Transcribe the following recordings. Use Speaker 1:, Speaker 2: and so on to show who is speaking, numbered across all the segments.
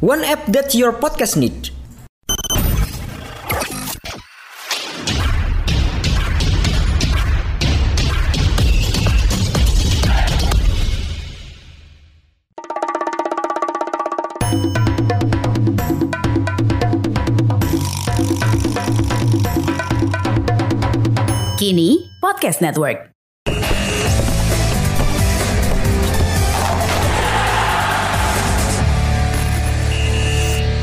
Speaker 1: One app that your podcast needs.
Speaker 2: Kini Podcast Network.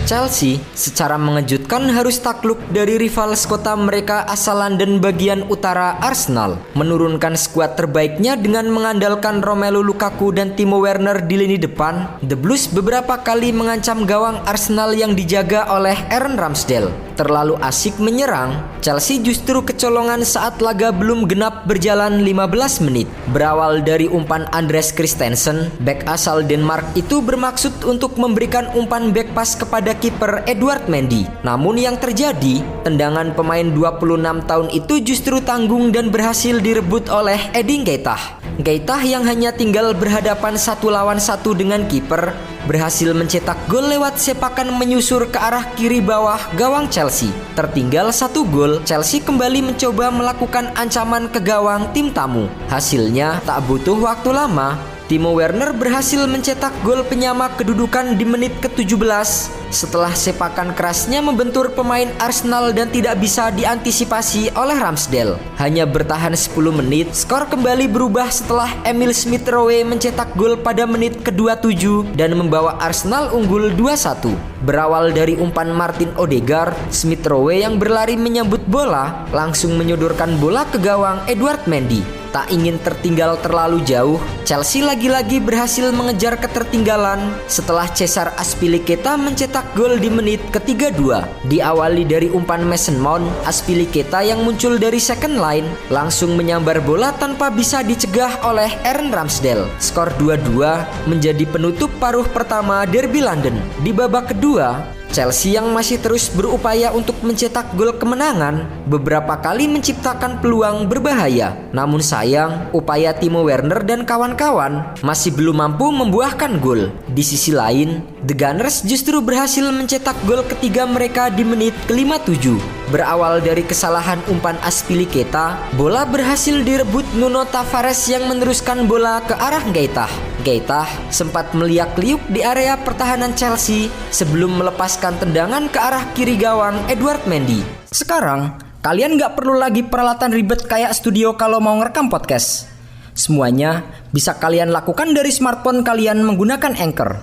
Speaker 1: Chelsea secara mengejutkan harus takluk dari rival sekota mereka asal London bagian utara Arsenal. Menurunkan skuad terbaiknya dengan mengandalkan Romelu Lukaku dan Timo Werner di lini depan The Blues beberapa kali mengancam gawang Arsenal yang dijaga oleh Aaron Ramsdale terlalu asik menyerang Chelsea justru kecolongan saat laga belum genap berjalan 15 menit berawal dari umpan Andres Christensen back asal Denmark itu bermaksud untuk memberikan umpan back pass kepada kiper Edward Mendy. Namun yang terjadi, tendangan pemain 26 tahun itu justru tanggung dan berhasil direbut oleh Edin Keita. Keita yang hanya tinggal berhadapan satu lawan satu dengan kiper berhasil mencetak gol lewat sepakan menyusur ke arah kiri bawah gawang Chelsea. Tertinggal satu gol, Chelsea kembali mencoba melakukan ancaman ke gawang tim tamu. Hasilnya tak butuh waktu lama, Timo Werner berhasil mencetak gol penyama kedudukan di menit ke-17 setelah sepakan kerasnya membentur pemain Arsenal dan tidak bisa diantisipasi oleh Ramsdale. Hanya bertahan 10 menit, skor kembali berubah setelah Emil Smith Rowe mencetak gol pada menit ke-27 dan membawa Arsenal unggul 2-1. Berawal dari umpan Martin Odegaard, Smith Rowe yang berlari menyambut bola langsung menyodorkan bola ke gawang Edward Mendy. Tak ingin tertinggal terlalu jauh, Chelsea lagi-lagi berhasil mengejar ketertinggalan setelah Cesar Aspilicueta mencetak gol di menit ke-32. Diawali dari umpan Mason Mount, Aspilicueta yang muncul dari second line langsung menyambar bola tanpa bisa dicegah oleh Aaron Ramsdale. Skor 2-2 menjadi penutup paruh pertama Derby London. Di babak kedua, Chelsea yang masih terus berupaya untuk mencetak gol kemenangan beberapa kali menciptakan peluang berbahaya. Namun sayang, upaya Timo Werner dan kawan-kawan masih belum mampu membuahkan gol. Di sisi lain, The Gunners justru berhasil mencetak gol ketiga mereka di menit ke-57. Berawal dari kesalahan umpan Aspilicueta, bola berhasil direbut Nuno Tavares yang meneruskan bola ke arah Gaitah. Gaitah sempat meliak-liuk di area pertahanan Chelsea sebelum melepaskan tendangan ke arah kiri gawang Edward Mendy. Sekarang, kalian nggak perlu lagi peralatan ribet kayak studio kalau mau ngerekam podcast. Semuanya bisa kalian lakukan dari smartphone kalian menggunakan Anchor.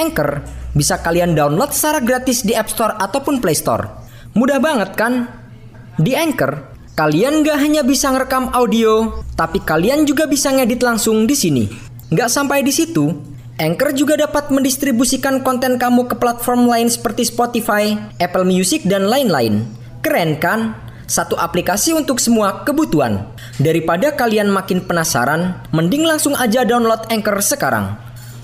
Speaker 1: Anchor bisa kalian download secara gratis di App Store ataupun Play Store. Mudah banget kan? Di Anchor, kalian nggak hanya bisa ngerekam audio, tapi kalian juga bisa ngedit langsung di sini. Nggak sampai di situ, Anchor juga dapat mendistribusikan konten kamu ke platform lain seperti Spotify, Apple Music, dan lain-lain. Keren kan? Satu aplikasi untuk semua kebutuhan. Daripada kalian makin penasaran, mending langsung aja download Anchor sekarang.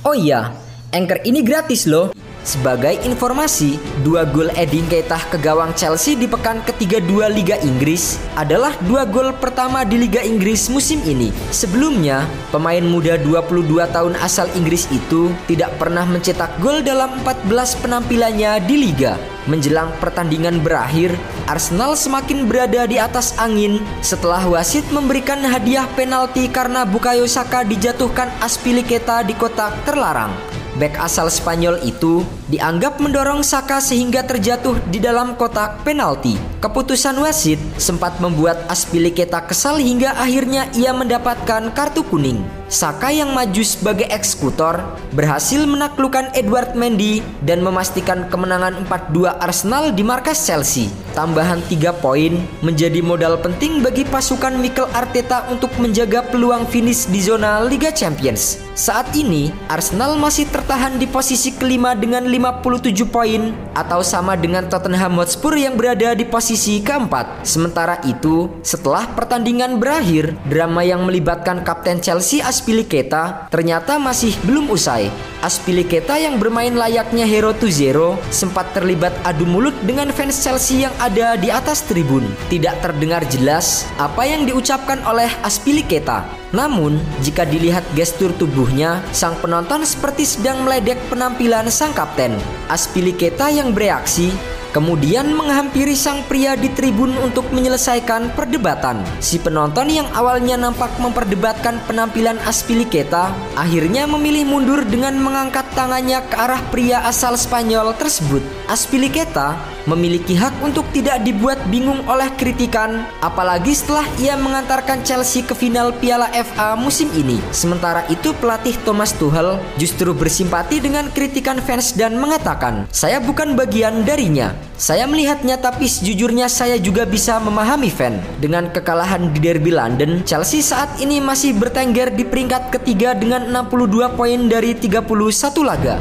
Speaker 1: Oh iya, Anchor ini gratis loh. Sebagai informasi, dua gol Edin Keita ke gawang Chelsea di pekan ketiga dua Liga Inggris adalah dua gol pertama di Liga Inggris musim ini. Sebelumnya, pemain muda 22 tahun asal Inggris itu tidak pernah mencetak gol dalam 14 penampilannya di Liga. Menjelang pertandingan berakhir, Arsenal semakin berada di atas angin setelah wasit memberikan hadiah penalti karena Bukayo Saka dijatuhkan Aspilicueta di kotak terlarang. Bek asal Spanyol itu dianggap mendorong Saka sehingga terjatuh di dalam kotak penalti. Keputusan wasit sempat membuat Aspilicueta kesal hingga akhirnya ia mendapatkan kartu kuning. Saka yang maju sebagai eksekutor berhasil menaklukkan Edward Mendy dan memastikan kemenangan 4-2 Arsenal di markas Chelsea. Tambahan 3 poin menjadi modal penting bagi pasukan Mikel Arteta untuk menjaga peluang finish di zona Liga Champions. Saat ini, Arsenal masih tertahan di posisi kelima dengan 57 poin atau sama dengan Tottenham Hotspur yang berada di posisi keempat. Sementara itu, setelah pertandingan berakhir, drama yang melibatkan kapten Chelsea Aspiliketa ternyata masih belum usai. Aspiliketa yang bermain layaknya hero to zero sempat terlibat adu mulut dengan fans Chelsea yang ada di atas tribun. Tidak terdengar jelas apa yang diucapkan oleh Aspiliketa. Namun, jika dilihat gestur tubuhnya, sang penonton seperti sedang meledek penampilan sang kapten. Aspiliketa yang bereaksi kemudian menghampiri sang pria di tribun untuk menyelesaikan perdebatan. Si penonton yang awalnya nampak memperdebatkan penampilan Aspiliketa akhirnya memilih mundur dengan mengangkat tangannya ke arah pria asal Spanyol tersebut. Aspiliketa memiliki hak untuk tidak dibuat bingung oleh kritikan, apalagi setelah ia mengantarkan Chelsea ke final Piala FA musim ini. Sementara itu pelatih Thomas Tuchel justru bersimpati dengan kritikan fans dan mengatakan, "Saya bukan bagian darinya. Saya melihatnya tapi sejujurnya saya juga bisa memahami fan." Dengan kekalahan di derby London, Chelsea saat ini masih bertengger di peringkat ketiga dengan 62 poin dari 31 laga.